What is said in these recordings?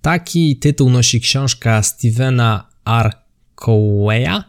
Taki tytuł nosi książka Stevena R. Coweya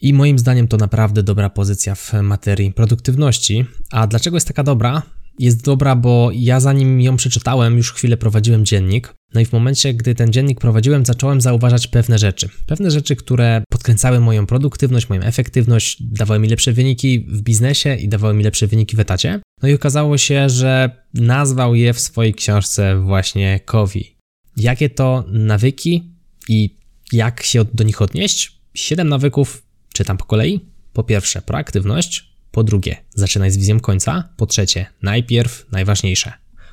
i moim zdaniem to naprawdę dobra pozycja w materii produktywności. A dlaczego jest taka dobra? Jest dobra, bo ja zanim ją przeczytałem, już chwilę prowadziłem dziennik. No i w momencie, gdy ten dziennik prowadziłem, zacząłem zauważać pewne rzeczy. Pewne rzeczy, które podkręcały moją produktywność, moją efektywność, dawały mi lepsze wyniki w biznesie i dawały mi lepsze wyniki w etacie. No i okazało się, że nazwał je w swojej książce właśnie Covey. Jakie to nawyki i jak się do nich odnieść? Siedem nawyków czytam po kolei. Po pierwsze, proaktywność. Po drugie, zaczynaj z wizją końca. Po trzecie, najpierw najważniejsze.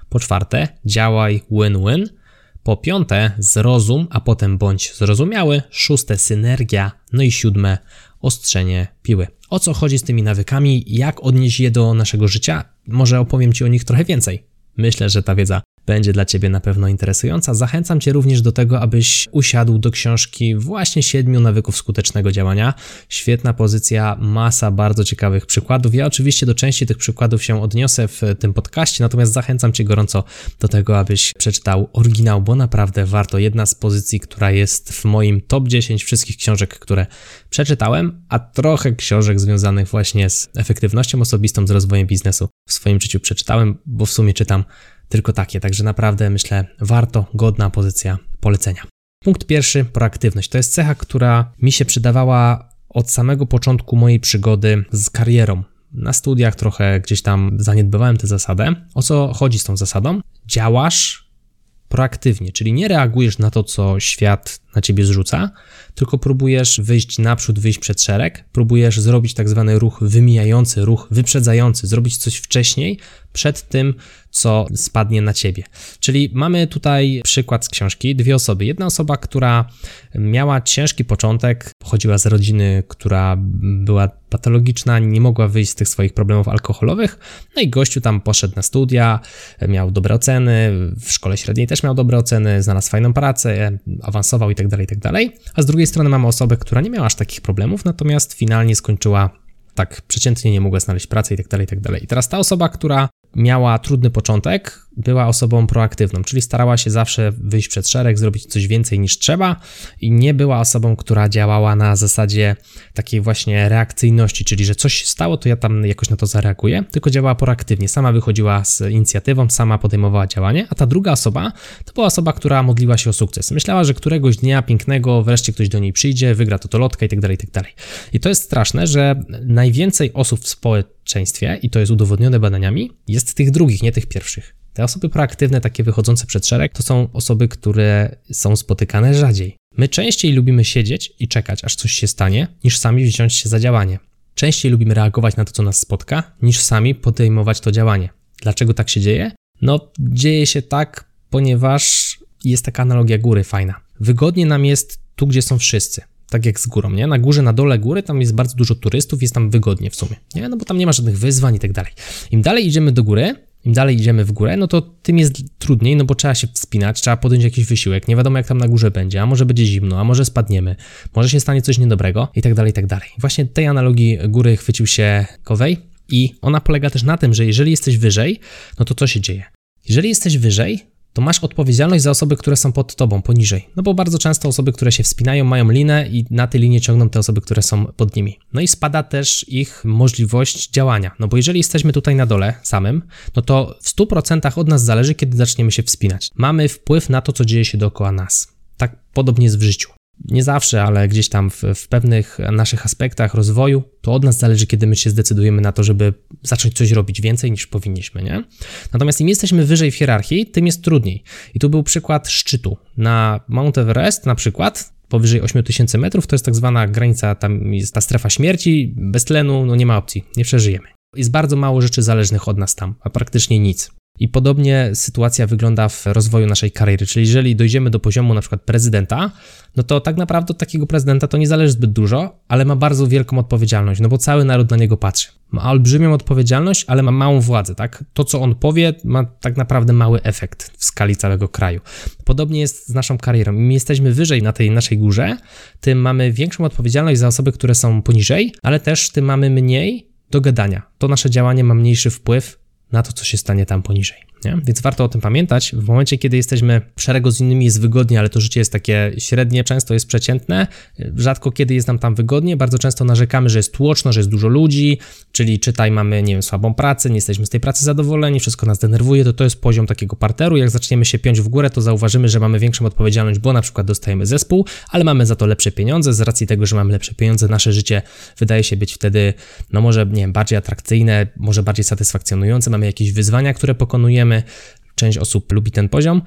Po czwarte, działaj win-win. Po piąte, zrozum, a potem bądź zrozumiały. Szóste, synergia. No i siódme, ostrzenie piły. O co chodzi z tymi nawykami? Jak odnieść je do naszego życia? Może opowiem Ci o nich trochę więcej. Myślę, że ta wiedza będzie dla Ciebie na pewno interesująca. Zachęcam Cię również do tego, abyś usiadł do książki właśnie siedmiu nawyków skutecznego działania. Świetna pozycja, masa bardzo ciekawych przykładów. Ja oczywiście do części tych przykładów się odniosę w tym podcaście, natomiast zachęcam Cię gorąco do tego, abyś przeczytał oryginał, bo naprawdę warto. Jedna z pozycji, która jest w moim top 10 wszystkich książek, które przeczytałem, a trochę książek związanych właśnie z efektywnością osobistą, z rozwojem biznesu w swoim życiu przeczytałem, bo w sumie czytam tylko takie, także naprawdę myślę, warto, godna pozycja polecenia. Punkt pierwszy, proaktywność. To jest cecha, która mi się przydawała od samego początku mojej przygody z karierą. Na studiach trochę gdzieś tam zaniedbywałem tę zasadę. O co chodzi z tą zasadą? Działasz proaktywnie, czyli nie reagujesz na to, co świat na ciebie zrzuca, tylko próbujesz wyjść naprzód, wyjść przed szereg, próbujesz zrobić tak zwany ruch wymijający, ruch wyprzedzający, zrobić coś wcześniej, przed tym, co spadnie na ciebie. Czyli mamy tutaj przykład z książki, dwie osoby. Jedna osoba, która miała ciężki początek, pochodziła z rodziny, która była patologiczna, nie mogła wyjść z tych swoich problemów alkoholowych, no i gościu tam poszedł na studia, miał dobre oceny, w szkole średniej też miał dobre oceny, znalazł fajną pracę, awansował i tak dalej, i tak. A z drugiej strony mamy osobę, która nie miała aż takich problemów, natomiast finalnie skończyła tak przeciętnie nie mogła znaleźć pracy i tak dalej, i tak dalej. I teraz ta osoba, która miała trudny początek, była osobą proaktywną, czyli starała się zawsze wyjść przed szereg, zrobić coś więcej niż trzeba i nie była osobą, która działała na zasadzie takiej właśnie reakcyjności, czyli że coś się stało, to ja tam jakoś na to zareaguję, tylko działała proaktywnie, sama wychodziła z inicjatywą, sama podejmowała działanie, a ta druga osoba to była osoba, która modliła się o sukces. Myślała, że któregoś dnia pięknego wreszcie ktoś do niej przyjdzie, wygra to lotka i tak i tak dalej. I to jest straszne, że najwięcej osób w społeczeństwie, i to jest udowodnione badaniami, jest tych drugich, nie tych pierwszych. Te osoby proaktywne, takie wychodzące przed szereg, to są osoby, które są spotykane rzadziej. My częściej lubimy siedzieć i czekać, aż coś się stanie, niż sami wziąć się za działanie. Częściej lubimy reagować na to, co nas spotka, niż sami podejmować to działanie. Dlaczego tak się dzieje? No, dzieje się tak, ponieważ jest taka analogia góry fajna. Wygodnie nam jest tu, gdzie są wszyscy. Tak jak z górą, nie? Na górze, na dole góry, tam jest bardzo dużo turystów, jest tam wygodnie w sumie, nie? No bo tam nie ma żadnych wyzwań i tak dalej. Im dalej idziemy do góry, im dalej idziemy w górę, no to tym jest trudniej, no bo trzeba się wspinać, trzeba podjąć jakiś wysiłek, nie wiadomo jak tam na górze będzie, a może będzie zimno, a może spadniemy, może się stanie coś niedobrego i tak dalej, i tak dalej. Właśnie tej analogii góry chwycił się Kowej i ona polega też na tym, że jeżeli jesteś wyżej, no to co się dzieje? Jeżeli jesteś wyżej, to masz odpowiedzialność za osoby, które są pod tobą, poniżej. No bo bardzo często osoby, które się wspinają, mają linę i na tej linie ciągną te osoby, które są pod nimi. No i spada też ich możliwość działania. No bo jeżeli jesteśmy tutaj na dole samym, no to w 100% od nas zależy, kiedy zaczniemy się wspinać. Mamy wpływ na to, co dzieje się dookoła nas. Tak podobnie jest w życiu nie zawsze, ale gdzieś tam w, w, pewnych naszych aspektach rozwoju, to od nas zależy, kiedy my się zdecydujemy na to, żeby zacząć coś robić więcej niż powinniśmy, nie? Natomiast im jesteśmy wyżej w hierarchii, tym jest trudniej. I tu był przykład szczytu. Na Mount Everest na przykład, powyżej 8000 metrów, to jest tak zwana granica, tam jest ta strefa śmierci, bez tlenu, no nie ma opcji, nie przeżyjemy. Jest bardzo mało rzeczy zależnych od nas tam, a praktycznie nic. I podobnie sytuacja wygląda w rozwoju naszej kariery, czyli jeżeli dojdziemy do poziomu na przykład prezydenta, no to tak naprawdę od takiego prezydenta to nie zależy zbyt dużo, ale ma bardzo wielką odpowiedzialność, no bo cały naród na niego patrzy. Ma olbrzymią odpowiedzialność, ale ma małą władzę, tak? To, co on powie, ma tak naprawdę mały efekt w skali całego kraju. Podobnie jest z naszą karierą. Im jesteśmy wyżej na tej naszej górze, tym mamy większą odpowiedzialność za osoby, które są poniżej, ale też tym mamy mniej do gadania. To nasze działanie ma mniejszy wpływ na to, co się stanie tam poniżej. Nie? Więc warto o tym pamiętać. W momencie, kiedy jesteśmy w szeregu z innymi, jest wygodnie, ale to życie jest takie średnie, często jest przeciętne. Rzadko kiedy jest nam tam wygodnie. Bardzo często narzekamy, że jest tłoczno, że jest dużo ludzi, czyli czytaj, mamy, nie wiem, słabą pracę, nie jesteśmy z tej pracy zadowoleni, wszystko nas denerwuje. To to jest poziom takiego parteru. Jak zaczniemy się piąć w górę, to zauważymy, że mamy większą odpowiedzialność, bo na przykład dostajemy zespół, ale mamy za to lepsze pieniądze. Z racji tego, że mamy lepsze pieniądze, nasze życie wydaje się być wtedy, no może, nie wiem, bardziej atrakcyjne, może bardziej satysfakcjonujące. Mamy jakieś wyzwania, które pokonujemy Część osób lubi ten poziom.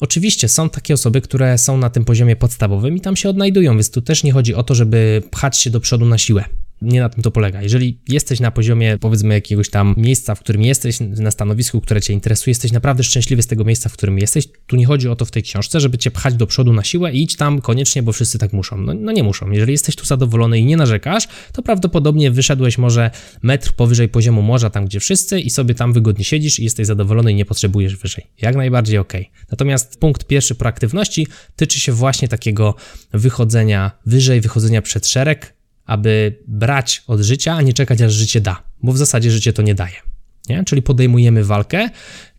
Oczywiście są takie osoby, które są na tym poziomie podstawowym i tam się odnajdują, więc tu też nie chodzi o to, żeby pchać się do przodu na siłę nie na tym to polega. Jeżeli jesteś na poziomie, powiedzmy, jakiegoś tam miejsca, w którym jesteś, na stanowisku, które cię interesuje, jesteś naprawdę szczęśliwy z tego miejsca, w którym jesteś, tu nie chodzi o to w tej książce, żeby cię pchać do przodu na siłę i idź tam koniecznie, bo wszyscy tak muszą. No, no nie muszą. Jeżeli jesteś tu zadowolony i nie narzekasz, to prawdopodobnie wyszedłeś może metr powyżej poziomu morza, tam gdzie wszyscy i sobie tam wygodnie siedzisz i jesteś zadowolony i nie potrzebujesz wyżej. Jak najbardziej ok. Natomiast punkt pierwszy proaktywności tyczy się właśnie takiego wychodzenia wyżej, wychodzenia przed szereg, aby brać od życia, a nie czekać, aż życie da, bo w zasadzie życie to nie daje. Nie? Czyli podejmujemy walkę,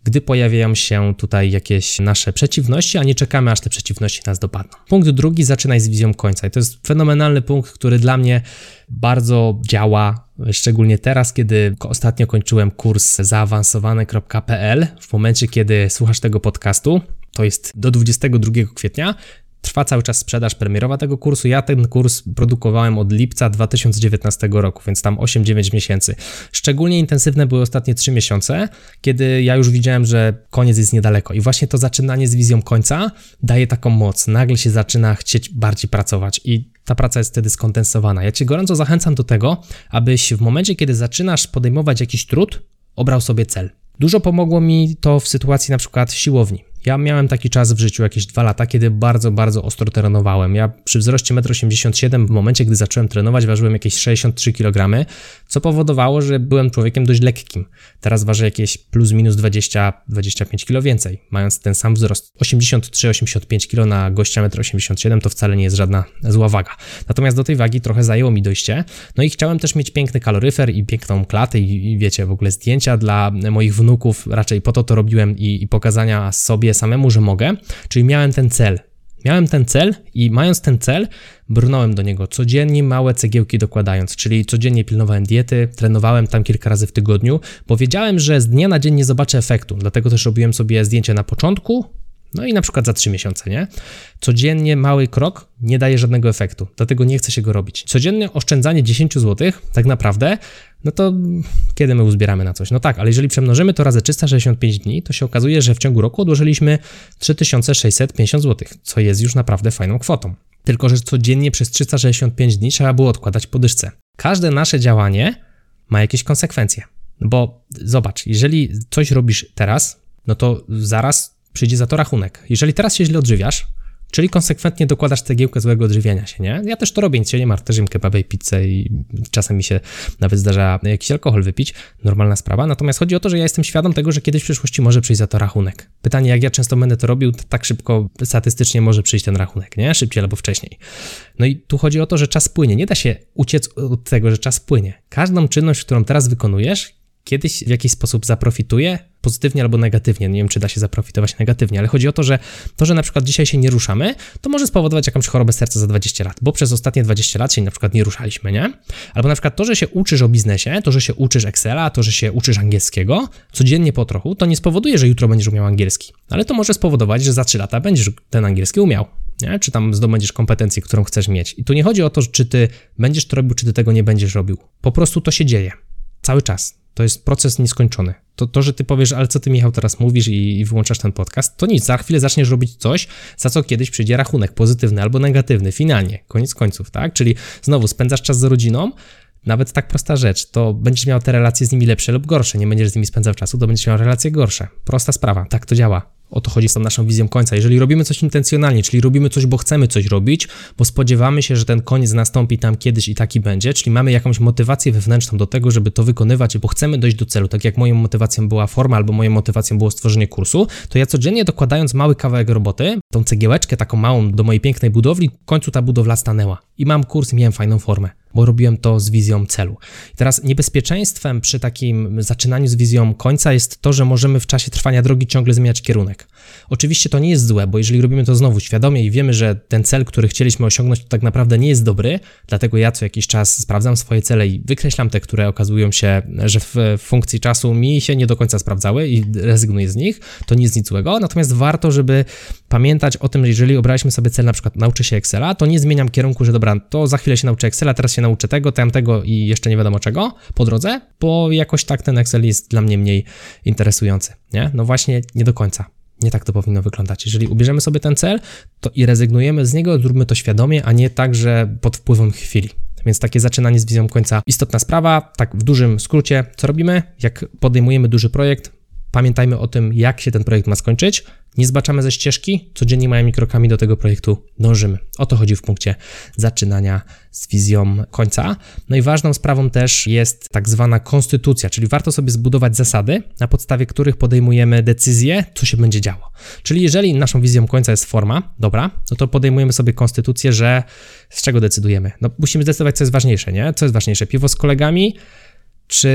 gdy pojawiają się tutaj jakieś nasze przeciwności, a nie czekamy, aż te przeciwności nas dopadną. Punkt drugi, zaczynaj z wizją końca. I to jest fenomenalny punkt, który dla mnie bardzo działa, szczególnie teraz, kiedy ostatnio kończyłem kurs zaawansowany.pl. W momencie, kiedy słuchasz tego podcastu, to jest do 22 kwietnia, Trwa cały czas sprzedaż premierowa tego kursu. Ja ten kurs produkowałem od lipca 2019 roku, więc tam 8-9 miesięcy. Szczególnie intensywne były ostatnie 3 miesiące, kiedy ja już widziałem, że koniec jest niedaleko. I właśnie to zaczynanie z wizją końca daje taką moc. Nagle się zaczyna chcieć bardziej pracować i ta praca jest wtedy skondensowana. Ja Cię gorąco zachęcam do tego, abyś w momencie, kiedy zaczynasz podejmować jakiś trud, obrał sobie cel. Dużo pomogło mi to w sytuacji na przykład siłowni. Ja miałem taki czas w życiu, jakieś dwa lata, kiedy bardzo, bardzo ostro trenowałem. Ja przy wzroście 1,87 m w momencie, gdy zacząłem trenować, ważyłem jakieś 63 kg, co powodowało, że byłem człowiekiem dość lekkim. Teraz ważę jakieś plus minus 20-25 kg więcej, mając ten sam wzrost. 83-85 kg na gościa 1,87 m to wcale nie jest żadna zła waga. Natomiast do tej wagi trochę zajęło mi dojście. No i chciałem też mieć piękny kaloryfer i piękną klatę i, i wiecie, w ogóle zdjęcia dla moich wnuków. Raczej po to to robiłem i, i pokazania sobie samemu, że mogę, czyli miałem ten cel. Miałem ten cel i mając ten cel, brnąłem do niego codziennie, małe cegiełki dokładając, czyli codziennie pilnowałem diety, trenowałem tam kilka razy w tygodniu, bo wiedziałem, że z dnia na dzień nie zobaczę efektu, dlatego też robiłem sobie zdjęcia na początku, no i na przykład za 3 miesiące, nie? Codziennie mały krok nie daje żadnego efektu, dlatego nie chce się go robić. Codziennie oszczędzanie 10 zł, tak naprawdę, no to kiedy my uzbieramy na coś? No tak, ale jeżeli przemnożymy to razy 365 dni, to się okazuje, że w ciągu roku odłożyliśmy 3650 zł, co jest już naprawdę fajną kwotą. Tylko, że codziennie przez 365 dni trzeba było odkładać podyszce. Każde nasze działanie ma jakieś konsekwencje. Bo zobacz, jeżeli coś robisz teraz, no to zaraz przyjdzie za to rachunek. Jeżeli teraz się źle odżywiasz, czyli konsekwentnie dokładasz cegiełkę złego odżywiania się, nie? Ja też to robię, nic się nie martw, też jem kebabę i pizzę i czasem mi się nawet zdarza jakiś alkohol wypić, normalna sprawa, natomiast chodzi o to, że ja jestem świadom tego, że kiedyś w przyszłości może przyjść za to rachunek. Pytanie, jak ja często będę to robił, tak szybko statystycznie może przyjść ten rachunek, nie? Szybciej albo wcześniej. No i tu chodzi o to, że czas płynie, nie da się uciec od tego, że czas płynie. Każdą czynność, którą teraz wykonujesz, kiedyś w jakiś sposób zaprofituje, pozytywnie albo negatywnie. Nie wiem, czy da się zaprofitować negatywnie, ale chodzi o to, że to, że na przykład dzisiaj się nie ruszamy, to może spowodować jakąś chorobę serca za 20 lat, bo przez ostatnie 20 lat się na przykład nie ruszaliśmy, nie? Albo na przykład to, że się uczysz o biznesie, to, że się uczysz Excela, to, że się uczysz angielskiego, codziennie po trochu, to nie spowoduje, że jutro będziesz umiał angielski, ale to może spowodować, że za 3 lata będziesz ten angielski umiał. Nie? Czy tam zdobędziesz kompetencję, którą chcesz mieć. I tu nie chodzi o to, czy ty będziesz to robił, czy ty tego nie będziesz robił. Po prostu to się dzieje. Cały czas. To jest proces nieskończony. To, to, że ty powiesz, ale co ty, Michał, teraz mówisz i, i wyłączasz ten podcast, to nic. Za chwilę zaczniesz robić coś, za co kiedyś przyjdzie rachunek, pozytywny albo negatywny, finalnie, koniec końców, tak? Czyli znowu spędzasz czas z rodziną, nawet tak prosta rzecz, to będziesz miał te relacje z nimi lepsze lub gorsze, nie będziesz z nimi spędzał czasu, to będziesz miał relacje gorsze. Prosta sprawa, tak to działa. O to chodzi z tą naszą wizją końca. Jeżeli robimy coś intencjonalnie, czyli robimy coś, bo chcemy coś robić, bo spodziewamy się, że ten koniec nastąpi tam kiedyś i taki będzie, czyli mamy jakąś motywację wewnętrzną do tego, żeby to wykonywać, bo chcemy dojść do celu, tak jak moją motywacją była forma, albo moją motywacją było stworzenie kursu, to ja codziennie dokładając mały kawałek roboty, tą cegiełeczkę taką małą do mojej pięknej budowli, w końcu ta budowla stanęła. I mam kurs miałem fajną formę bo robiłem to z wizją celu. I teraz niebezpieczeństwem przy takim zaczynaniu z wizją końca jest to, że możemy w czasie trwania drogi ciągle zmieniać kierunek. Oczywiście to nie jest złe, bo jeżeli robimy to znowu świadomie i wiemy, że ten cel, który chcieliśmy osiągnąć, to tak naprawdę nie jest dobry, dlatego ja co jakiś czas sprawdzam swoje cele i wykreślam te, które okazują się, że w funkcji czasu mi się nie do końca sprawdzały i rezygnuję z nich, to nie jest nic złego, natomiast warto, żeby pamiętać o tym, że jeżeli obraliśmy sobie cel, na przykład nauczę się Excela, to nie zmieniam kierunku, że dobra, to za chwilę się nauczę Excela, teraz się nauczę tego, tamtego i jeszcze nie wiadomo czego po drodze, bo jakoś tak ten Excel jest dla mnie mniej interesujący, nie? No właśnie nie do końca. Nie tak to powinno wyglądać. Jeżeli ubierzemy sobie ten cel to i rezygnujemy z niego, zróbmy to świadomie, a nie tak, że pod wpływem chwili. Więc takie zaczynanie z wizją końca istotna sprawa. Tak w dużym skrócie, co robimy? Jak podejmujemy duży projekt, pamiętajmy o tym, jak się ten projekt ma skończyć, nie zbaczamy ze ścieżki, codziennie małymi krokami do tego projektu dążymy. O to chodzi w punkcie zaczynania z wizją końca. No i ważną sprawą też jest tak zwana konstytucja, czyli warto sobie zbudować zasady, na podstawie których podejmujemy decyzję, co się będzie działo. Czyli jeżeli naszą wizją końca jest forma, dobra, no to podejmujemy sobie konstytucję, że z czego decydujemy? No musimy zdecydować, co jest ważniejsze, nie? Co jest ważniejsze, piwo z kolegami, czy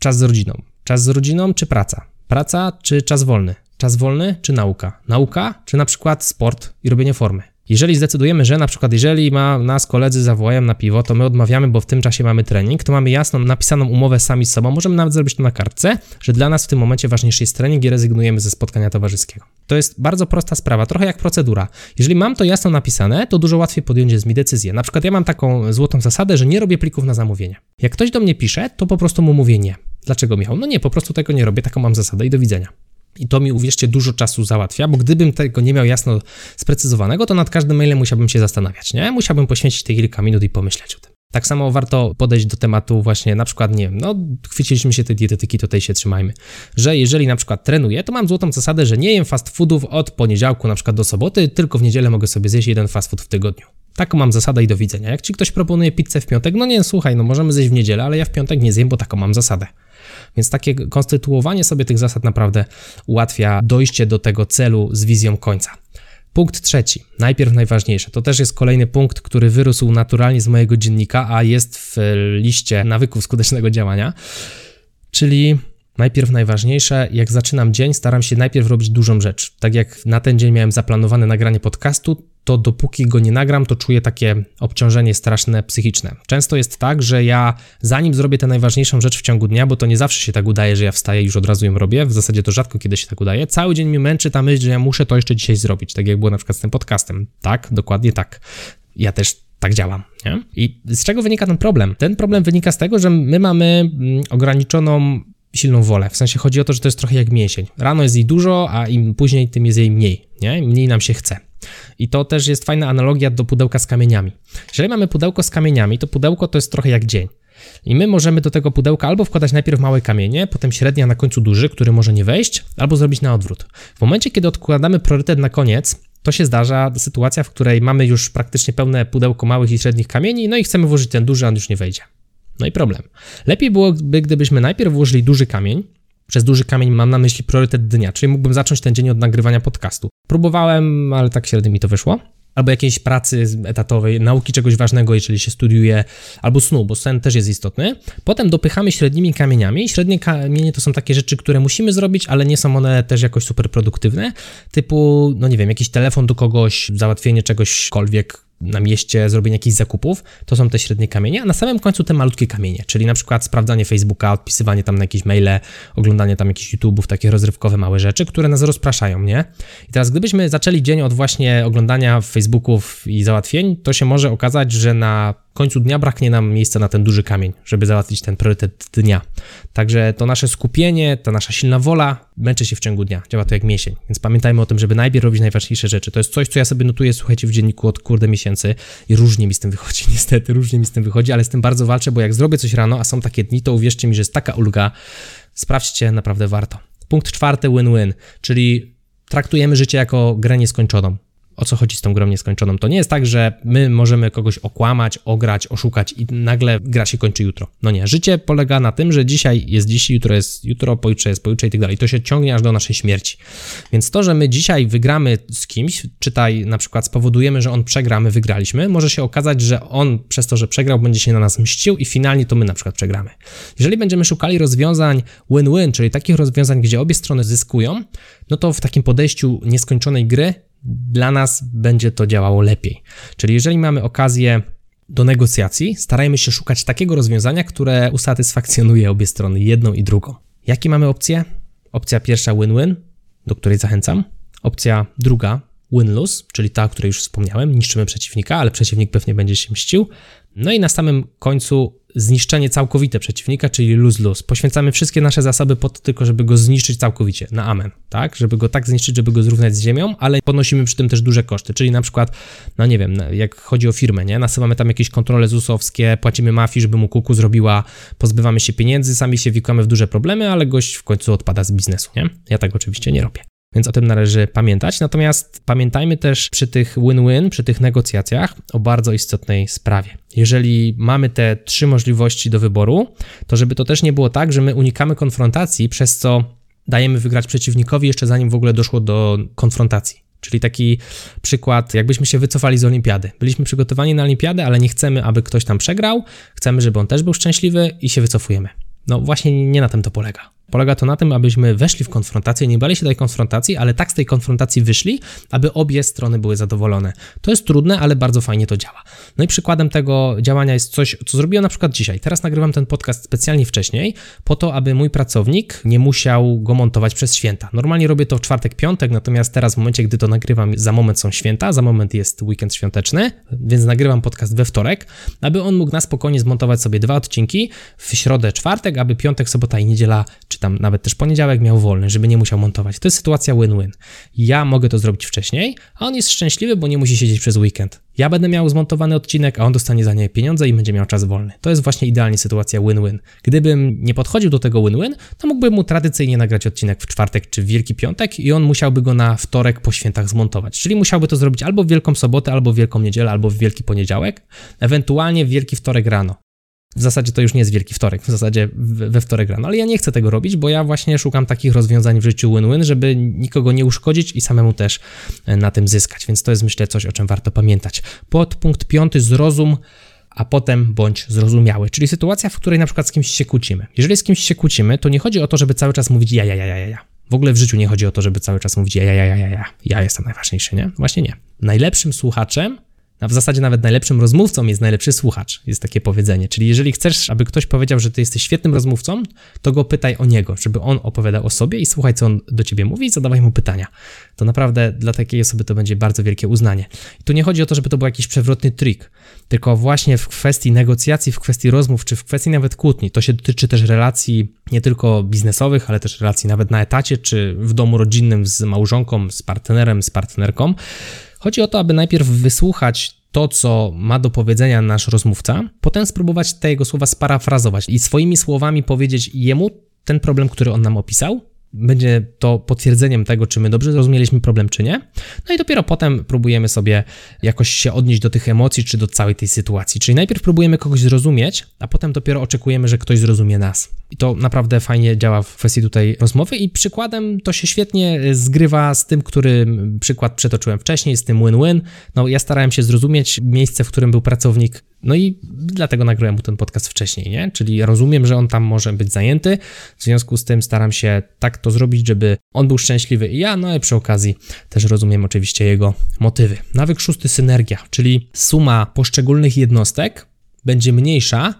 czas z rodziną? Czas z rodziną, czy praca? Praca, czy czas wolny? Czas wolny czy nauka? Nauka czy na przykład sport i robienie formy? Jeżeli zdecydujemy, że na przykład jeżeli ma nas koledzy zawołają na piwo, to my odmawiamy, bo w tym czasie mamy trening, to mamy jasną, napisaną umowę sami z sobą, możemy nawet zrobić to na kartce, że dla nas w tym momencie ważniejszy jest trening i rezygnujemy ze spotkania towarzyskiego. To jest bardzo prosta sprawa, trochę jak procedura. Jeżeli mam to jasno napisane, to dużo łatwiej podjąć jest mi decyzję. Na przykład ja mam taką złotą zasadę, że nie robię plików na zamówienie. Jak ktoś do mnie pisze, to po prostu mu mówię nie. Dlaczego Michał? No nie, po prostu tego nie robię, taką mam zasadę i do widzenia. I to mi, uwierzcie, dużo czasu załatwia, bo gdybym tego nie miał jasno sprecyzowanego, to nad każdym mailem musiałbym się zastanawiać, nie? Musiałbym poświęcić te kilka minut i pomyśleć o tym. Tak samo warto podejść do tematu właśnie, na przykład, nie wiem, no chwyciliśmy się tej dietetyki, to tej się trzymajmy, że jeżeli na przykład trenuję, to mam złotą zasadę, że nie jem fast foodów od poniedziałku na przykład do soboty, tylko w niedzielę mogę sobie zjeść jeden fast food w tygodniu. Taką mam zasadę i do widzenia. Jak ci ktoś proponuje pizzę w piątek, no nie, słuchaj, no możemy zjeść w niedzielę, ale ja w piątek nie zjem, bo taką mam zasadę. Więc takie konstytuowanie sobie tych zasad naprawdę ułatwia dojście do tego celu z wizją końca. Punkt trzeci, najpierw najważniejsze. To też jest kolejny punkt, który wyrósł naturalnie z mojego dziennika, a jest w liście nawyków skutecznego działania, czyli Najpierw najważniejsze, jak zaczynam dzień, staram się najpierw robić dużą rzecz. Tak jak na ten dzień miałem zaplanowane nagranie podcastu, to dopóki go nie nagram, to czuję takie obciążenie straszne psychiczne. Często jest tak, że ja zanim zrobię tę najważniejszą rzecz w ciągu dnia, bo to nie zawsze się tak udaje, że ja wstaję i już od razu ją robię, w zasadzie to rzadko kiedy się tak udaje, cały dzień mnie męczy ta myśl, że ja muszę to jeszcze dzisiaj zrobić, tak jak było na przykład z tym podcastem. Tak, dokładnie tak. Ja też tak działam. Nie? I z czego wynika ten problem? Ten problem wynika z tego, że my mamy mm, ograniczoną silną wolę. W sensie chodzi o to, że to jest trochę jak mięsień. Rano jest jej dużo, a im później, tym jest jej mniej. Nie? Mniej nam się chce. I to też jest fajna analogia do pudełka z kamieniami. Jeżeli mamy pudełko z kamieniami, to pudełko to jest trochę jak dzień. I my możemy do tego pudełka albo wkładać najpierw małe kamienie, potem średnia, na końcu duży, który może nie wejść, albo zrobić na odwrót. W momencie, kiedy odkładamy priorytet na koniec, to się zdarza sytuacja, w której mamy już praktycznie pełne pudełko małych i średnich kamieni, no i chcemy włożyć ten duży, on już nie wejdzie. No i problem. Lepiej byłoby, gdybyśmy najpierw włożyli duży kamień, przez duży kamień mam na myśli priorytet dnia, czyli mógłbym zacząć ten dzień od nagrywania podcastu. Próbowałem, ale tak średnio mi to wyszło. Albo jakiejś pracy etatowej, nauki czegoś ważnego, jeżeli się studiuje, albo snu, bo sen też jest istotny. Potem dopychamy średnimi kamieniami. Średnie kamienie to są takie rzeczy, które musimy zrobić, ale nie są one też jakoś super produktywne. Typu, no nie wiem, jakiś telefon do kogoś, załatwienie czegośkolwiek, na mieście, zrobienie jakichś zakupów, to są te średnie kamienie, a na samym końcu te malutkie kamienie, czyli na przykład sprawdzanie Facebooka, odpisywanie tam na jakieś maile, oglądanie tam jakichś YouTube'ów, takie rozrywkowe małe rzeczy, które nas rozpraszają, nie? I teraz gdybyśmy zaczęli dzień od właśnie oglądania Facebooków i załatwień, to się może okazać, że na końcu dnia braknie nam miejsca na ten duży kamień, żeby załatwić ten priorytet dnia. Także to nasze skupienie, ta nasza silna wola męczy się w ciągu dnia. Działa to jak miesięć. Więc pamiętajmy o tym, żeby najpierw robić najważniejsze rzeczy. To jest coś, co ja sobie notuję, słuchajcie, w dzienniku od kurde miesięcy i różnie mi z tym wychodzi, niestety, różnie mi z tym wychodzi, ale z tym bardzo walczę, bo jak zrobię coś rano, a są takie dni, to uwierzcie mi, że jest taka ulga, sprawdźcie, naprawdę warto. Punkt czwarty, win-win, czyli traktujemy życie jako grę nieskończoną o co chodzi z tą grą nieskończoną. To nie jest tak, że my możemy kogoś okłamać, ograć, oszukać i nagle gra się kończy jutro. No nie, życie polega na tym, że dzisiaj jest dziś, jutro jest jutro, pojutrze jest pojutrze i tak dalej. To się ciągnie aż do naszej śmierci. Więc to, że my dzisiaj wygramy z kimś, czytaj na przykład spowodujemy, że on przegra, my wygraliśmy, może się okazać, że on przez to, że przegrał, będzie się na nas mścił i finalnie to my na przykład przegramy. Jeżeli będziemy szukali rozwiązań win-win, czyli takich rozwiązań, gdzie obie strony zyskują, no to w takim podejściu nieskończonej gry dla nas będzie to działało lepiej. Czyli jeżeli mamy okazję do negocjacji, starajmy się szukać takiego rozwiązania, które usatysfakcjonuje obie strony, jedną i drugą. Jakie mamy opcje? Opcja pierwsza win-win, do której zachęcam. Opcja druga win-lose, czyli ta, o której już wspomniałem, niszczymy przeciwnika, ale przeciwnik pewnie będzie się mścił. No i na samym końcu zniszczenie całkowite przeciwnika, czyli lose-lose. Poświęcamy wszystkie nasze zasoby po to tylko, żeby go zniszczyć całkowicie, na amen, tak? Żeby go tak zniszczyć, żeby go zrównać z ziemią, ale ponosimy przy tym też duże koszty, czyli na przykład, no nie wiem, jak chodzi o firmę, nie? Nasyłamy tam jakieś kontrole ZUS-owskie, płacimy mafii, żeby mu kuku zrobiła, pozbywamy się pieniędzy, sami się wikłamy w duże problemy, ale gość w końcu odpada z biznesu, nie? Ja tak oczywiście nie robię. Więc o tym należy pamiętać. Natomiast pamiętajmy też przy tych win-win, przy tych negocjacjach o bardzo istotnej sprawie. Jeżeli mamy te trzy możliwości do wyboru, to żeby to też nie było tak, że my unikamy konfrontacji, przez co dajemy wygrać przeciwnikowi jeszcze zanim w ogóle doszło do konfrontacji. Czyli taki przykład, jakbyśmy się wycofali z olimpiady. Byliśmy przygotowani na olimpiadę, ale nie chcemy, aby ktoś tam przegrał, chcemy, żeby on też był szczęśliwy i się wycofujemy. No właśnie nie na tym to polega. Polega to na tym, abyśmy weszli w konfrontację, nie bali się tej konfrontacji, ale tak z tej konfrontacji wyszli, aby obie strony były zadowolone. To jest trudne, ale bardzo fajnie to działa. No i przykładem tego działania jest coś, co zrobiłem na przykład dzisiaj. Teraz nagrywam ten podcast specjalnie wcześniej, po to, aby mój pracownik nie musiał go montować przez święta. Normalnie robię to w czwartek, piątek, natomiast teraz w momencie, gdy to nagrywam, za moment są święta, za moment jest weekend świąteczny, więc nagrywam podcast we wtorek, aby on mógł na spokojnie zmontować sobie dwa odcinki w środę, czwartek, aby piątek, sobota i niedziela czy tam nawet też poniedziałek miał wolny, żeby nie musiał montować. To jest sytuacja win-win. Ja mogę to zrobić wcześniej, a on jest szczęśliwy, bo nie musi siedzieć przez weekend. Ja będę miał zmontowany odcinek, a on dostanie za nie pieniądze i będzie miał czas wolny. To jest właśnie idealnie sytuacja win-win. Gdybym nie podchodził do tego win-win, to mógłbym mu tradycyjnie nagrać odcinek w czwartek czy w Wielki Piątek i on musiałby go na wtorek po świętach zmontować. Czyli musiałby to zrobić albo w Wielką Sobotę, albo w Wielką Niedzielę, albo w Wielki Poniedziałek, ewentualnie w Wielki Wtorek rano. W zasadzie to już nie jest Wielki Wtorek, w zasadzie we wtorek rano, ale ja nie chcę tego robić, bo ja właśnie szukam takich rozwiązań w życiu win-win, żeby nikogo nie uszkodzić i samemu też e, na tym zyskać, więc to jest myślę coś, o czym warto pamiętać. Pod punkt piąty zrozum a potem bądź zrozumiały. Czyli sytuacja, w której na przykład z kimś się kłócimy. Jeżeli z kimś się kłócimy, to nie chodzi o to, żeby cały czas mówić ja, ja, ja, ja, ja. W ogóle w życiu nie chodzi o to, żeby cały czas mówić ja, ja, ja, ja, ja. Ja jestem najważniejszy, nie? Właśnie nie. Najlepszym słuchaczem a w zasadzie nawet najlepszym rozmówcą jest najlepszy słuchacz, jest takie powiedzenie. Czyli jeżeli chcesz, aby ktoś powiedział, że ty jesteś świetnym rozmówcą, to go pytaj o niego, żeby on opowiadał o sobie i słuchaj, co on do ciebie mówi i zadawaj mu pytania. To naprawdę dla takiej osoby to będzie bardzo wielkie uznanie. I tu nie chodzi o to, żeby to był jakiś przewrotny trik, tylko właśnie w kwestii negocjacji, w kwestii rozmów, czy w kwestii nawet kłótni. To się dotyczy też relacji nie tylko biznesowych, ale też relacji nawet na etacie, czy w domu rodzinnym z małżonką, z partnerem, z partnerką Chodzi o to, aby najpierw wysłuchać to, co ma do powiedzenia nasz rozmówca, potem spróbować te jego słowa sparafrazować i swoimi słowami powiedzieć jemu ten problem, który on nam opisał, będzie to potwierdzeniem tego, czy my dobrze zrozumieliśmy problem, czy nie. No i dopiero potem próbujemy sobie jakoś się odnieść do tych emocji, czy do całej tej sytuacji. Czyli najpierw próbujemy kogoś zrozumieć, a potem dopiero oczekujemy, że ktoś zrozumie nas. I to naprawdę fajnie działa w kwestii tutaj rozmowy i przykładem to się świetnie zgrywa z tym, który przykład przetoczyłem wcześniej, z tym win-win. No ja starałem się zrozumieć miejsce, w którym był pracownik no i dlatego nagrałem mu ten podcast wcześniej, nie? Czyli rozumiem, że on tam może być zajęty, w związku z tym staram się tak to zrobić, żeby on był szczęśliwy i ja, no i przy okazji też rozumiem oczywiście jego motywy. Nawyk szósty synergia, czyli suma poszczególnych jednostek będzie mniejsza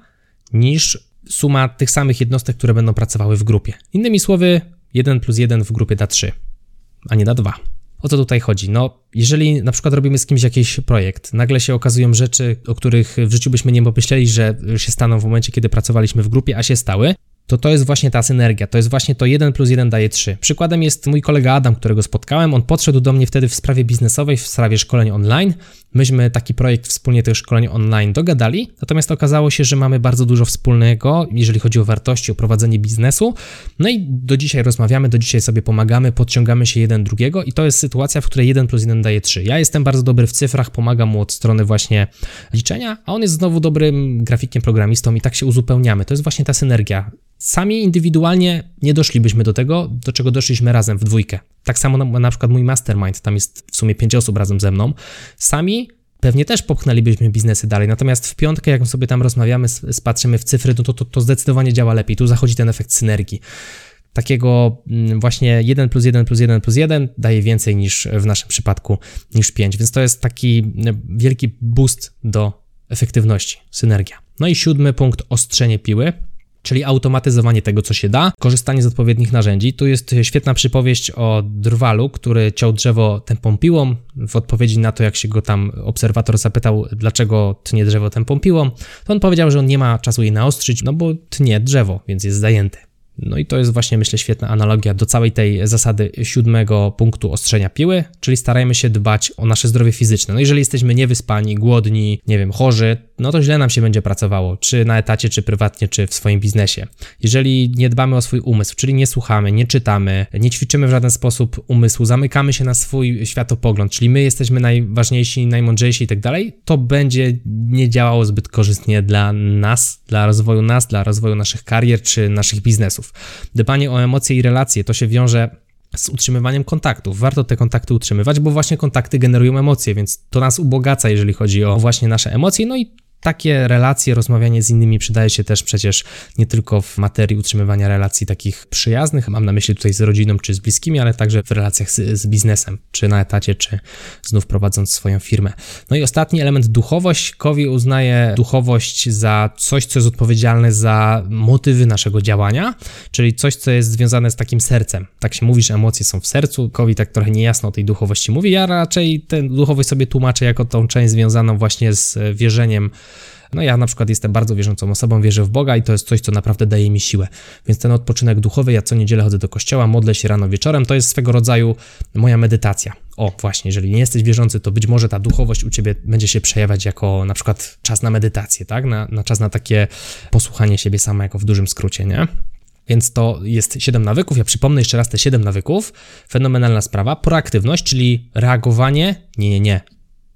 niż suma tych samych jednostek, które będą pracowały w grupie. Innymi słowy, 1 plus 1 w grupie da 3, a nie da 2. O co tutaj chodzi? No, jeżeli na przykład robimy z kimś jakiś projekt, nagle się okazują rzeczy, o których w życiu byśmy nie pomyśleli, że się staną w momencie, kiedy pracowaliśmy w grupie, a się stały, to to jest właśnie ta synergia, to jest właśnie to 1 plus 1 daje 3. Przykładem jest mój kolega Adam, którego spotkałem, on podszedł do mnie wtedy w sprawie biznesowej, w sprawie szkoleń online. Myśmy taki projekt wspólnie tych szkoleń online dogadali, natomiast okazało się, że mamy bardzo dużo wspólnego, jeżeli chodzi o wartości, o prowadzenie biznesu. No i do dzisiaj rozmawiamy, do dzisiaj sobie pomagamy, podciągamy się jeden drugiego i to jest sytuacja, w której 1 plus 1 daje 3. Ja jestem bardzo dobry w cyfrach, pomagam mu od strony właśnie liczenia, a on jest znowu dobrym grafikiem, programistą i tak się uzupełniamy. To jest właśnie ta synergia Sami indywidualnie nie doszlibyśmy do tego, do czego doszliśmy razem w dwójkę. Tak samo na, na przykład mój mastermind, tam jest w sumie pięć osób razem ze mną. Sami pewnie też popchnęlibyśmy biznesy dalej. Natomiast w piątkę, jak sobie tam rozmawiamy, spatrzymy w cyfry, to, to, to zdecydowanie działa lepiej. Tu zachodzi ten efekt synergii. Takiego mm, właśnie 1 plus 1 plus 1 plus 1 daje więcej niż w naszym przypadku niż 5, więc to jest taki mm, wielki boost do efektywności, synergia. No i siódmy punkt, ostrzenie piły czyli automatyzowanie tego, co się da, korzystanie z odpowiednich narzędzi. Tu jest świetna przypowieść o drwalu, który ciął drzewo tępą piłą. W odpowiedzi na to, jak się go tam obserwator zapytał, dlaczego tnie drzewo tępą piłą, to on powiedział, że on nie ma czasu jej naostrzyć, no bo tnie drzewo, więc jest zajęty. No i to jest właśnie, myślę, świetna analogia do całej tej zasady siódmego punktu ostrzenia piły, czyli starajmy się dbać o nasze zdrowie fizyczne. No jeżeli jesteśmy niewyspani, głodni, nie wiem, chorzy, no to źle nam się będzie pracowało, czy na etacie, czy prywatnie, czy w swoim biznesie. Jeżeli nie dbamy o swój umysł, czyli nie słuchamy, nie czytamy, nie ćwiczymy w żaden sposób umysłu, zamykamy się na swój światopogląd, czyli my jesteśmy najważniejsi, najmądrzejsi i tak dalej, to będzie nie działało zbyt korzystnie dla nas, dla rozwoju nas, dla rozwoju naszych karier czy naszych biznesów. Dbanie o emocje i relacje to się wiąże z utrzymywaniem kontaktów. Warto te kontakty utrzymywać, bo właśnie kontakty generują emocje, więc to nas ubogaca, jeżeli chodzi o właśnie nasze emocje. No i takie relacje, rozmawianie z innymi przydaje się też przecież nie tylko w materii utrzymywania relacji takich przyjaznych, mam na myśli tutaj z rodziną czy z bliskimi, ale także w relacjach z, z biznesem, czy na etacie, czy znów prowadząc swoją firmę. No i ostatni element, duchowość. Kowi uznaje duchowość za coś, co jest odpowiedzialne za motywy naszego działania, czyli coś, co jest związane z takim sercem. Tak się mówi, że emocje są w sercu. Kowi tak trochę niejasno o tej duchowości mówi. Ja raczej tę duchowość sobie tłumaczę jako tą część związaną właśnie z wierzeniem no ja na przykład jestem bardzo wierzącą osobą, wierzę w Boga i to jest coś, co naprawdę daje mi siłę. Więc ten odpoczynek duchowy, ja co niedzielę chodzę do kościoła, modlę się rano wieczorem, to jest swego rodzaju moja medytacja. O, właśnie, jeżeli nie jesteś wierzący, to być może ta duchowość u ciebie będzie się przejawiać jako na przykład czas na medytację, tak? Na, na czas na takie posłuchanie siebie sama, jako w dużym skrócie, nie? Więc to jest 7 nawyków. Ja przypomnę jeszcze raz te 7 nawyków. Fenomenalna sprawa. Proaktywność, czyli reagowanie. Nie, nie, nie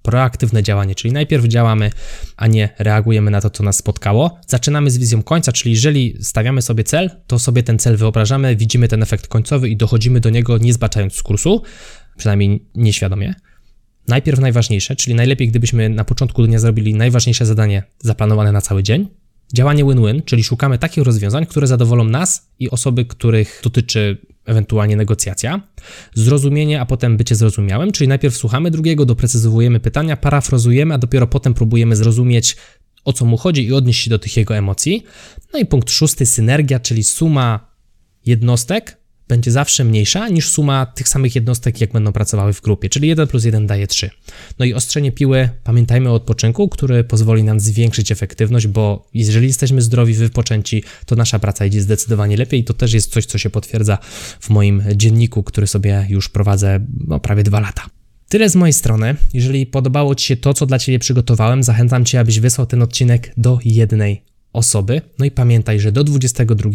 proaktywne działanie, czyli najpierw działamy, a nie reagujemy na to, co nas spotkało. Zaczynamy z wizją końca, czyli jeżeli stawiamy sobie cel, to sobie ten cel wyobrażamy, widzimy ten efekt końcowy i dochodzimy do niego nie zbaczając z kursu, przynajmniej nieświadomie. Najpierw najważniejsze, czyli najlepiej, gdybyśmy na początku dnia zrobili najważniejsze zadanie zaplanowane na cały dzień. Działanie win-win, czyli szukamy takich rozwiązań, które zadowolą nas i osoby, których dotyczy ewentualnie negocjacja, zrozumienie, a potem bycie zrozumiałym, czyli najpierw słuchamy drugiego, doprecyzowujemy pytania, parafrazujemy, a dopiero potem próbujemy zrozumieć, o co mu chodzi i odnieść się do tych jego emocji. No i punkt szósty, synergia, czyli suma jednostek będzie zawsze mniejsza niż suma tych samych jednostek, jak będą pracowały w grupie, czyli 1 plus 1 daje 3. No i ostrzenie piły, pamiętajmy o odpoczynku, który pozwoli nam zwiększyć efektywność, bo jeżeli jesteśmy zdrowi, wypoczęci, to nasza praca idzie zdecydowanie lepiej i to też jest coś, co się potwierdza w moim dzienniku, który sobie już prowadzę no, prawie dwa lata. Tyle z mojej strony. Jeżeli podobało Ci się to, co dla Ciebie przygotowałem, zachęcam Cię, abyś wysłał ten odcinek do jednej osoby. No i pamiętaj, że do 22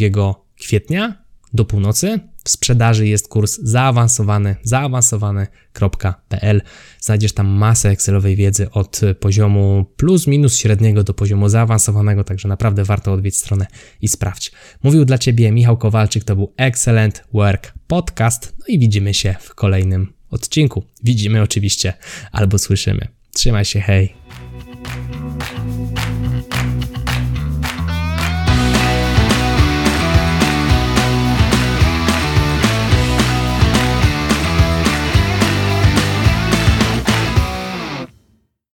kwietnia do północy. W sprzedaży jest kurs zaawansowany, zaawansowany.pl. Znajdziesz tam masę Excelowej wiedzy od poziomu plus minus średniego do poziomu zaawansowanego, także naprawdę warto odwiedzić stronę i sprawdź. Mówił dla Ciebie Michał Kowalczyk, to był Excellent Work Podcast, no i widzimy się w kolejnym odcinku. Widzimy oczywiście albo słyszymy. Trzymaj się, hej!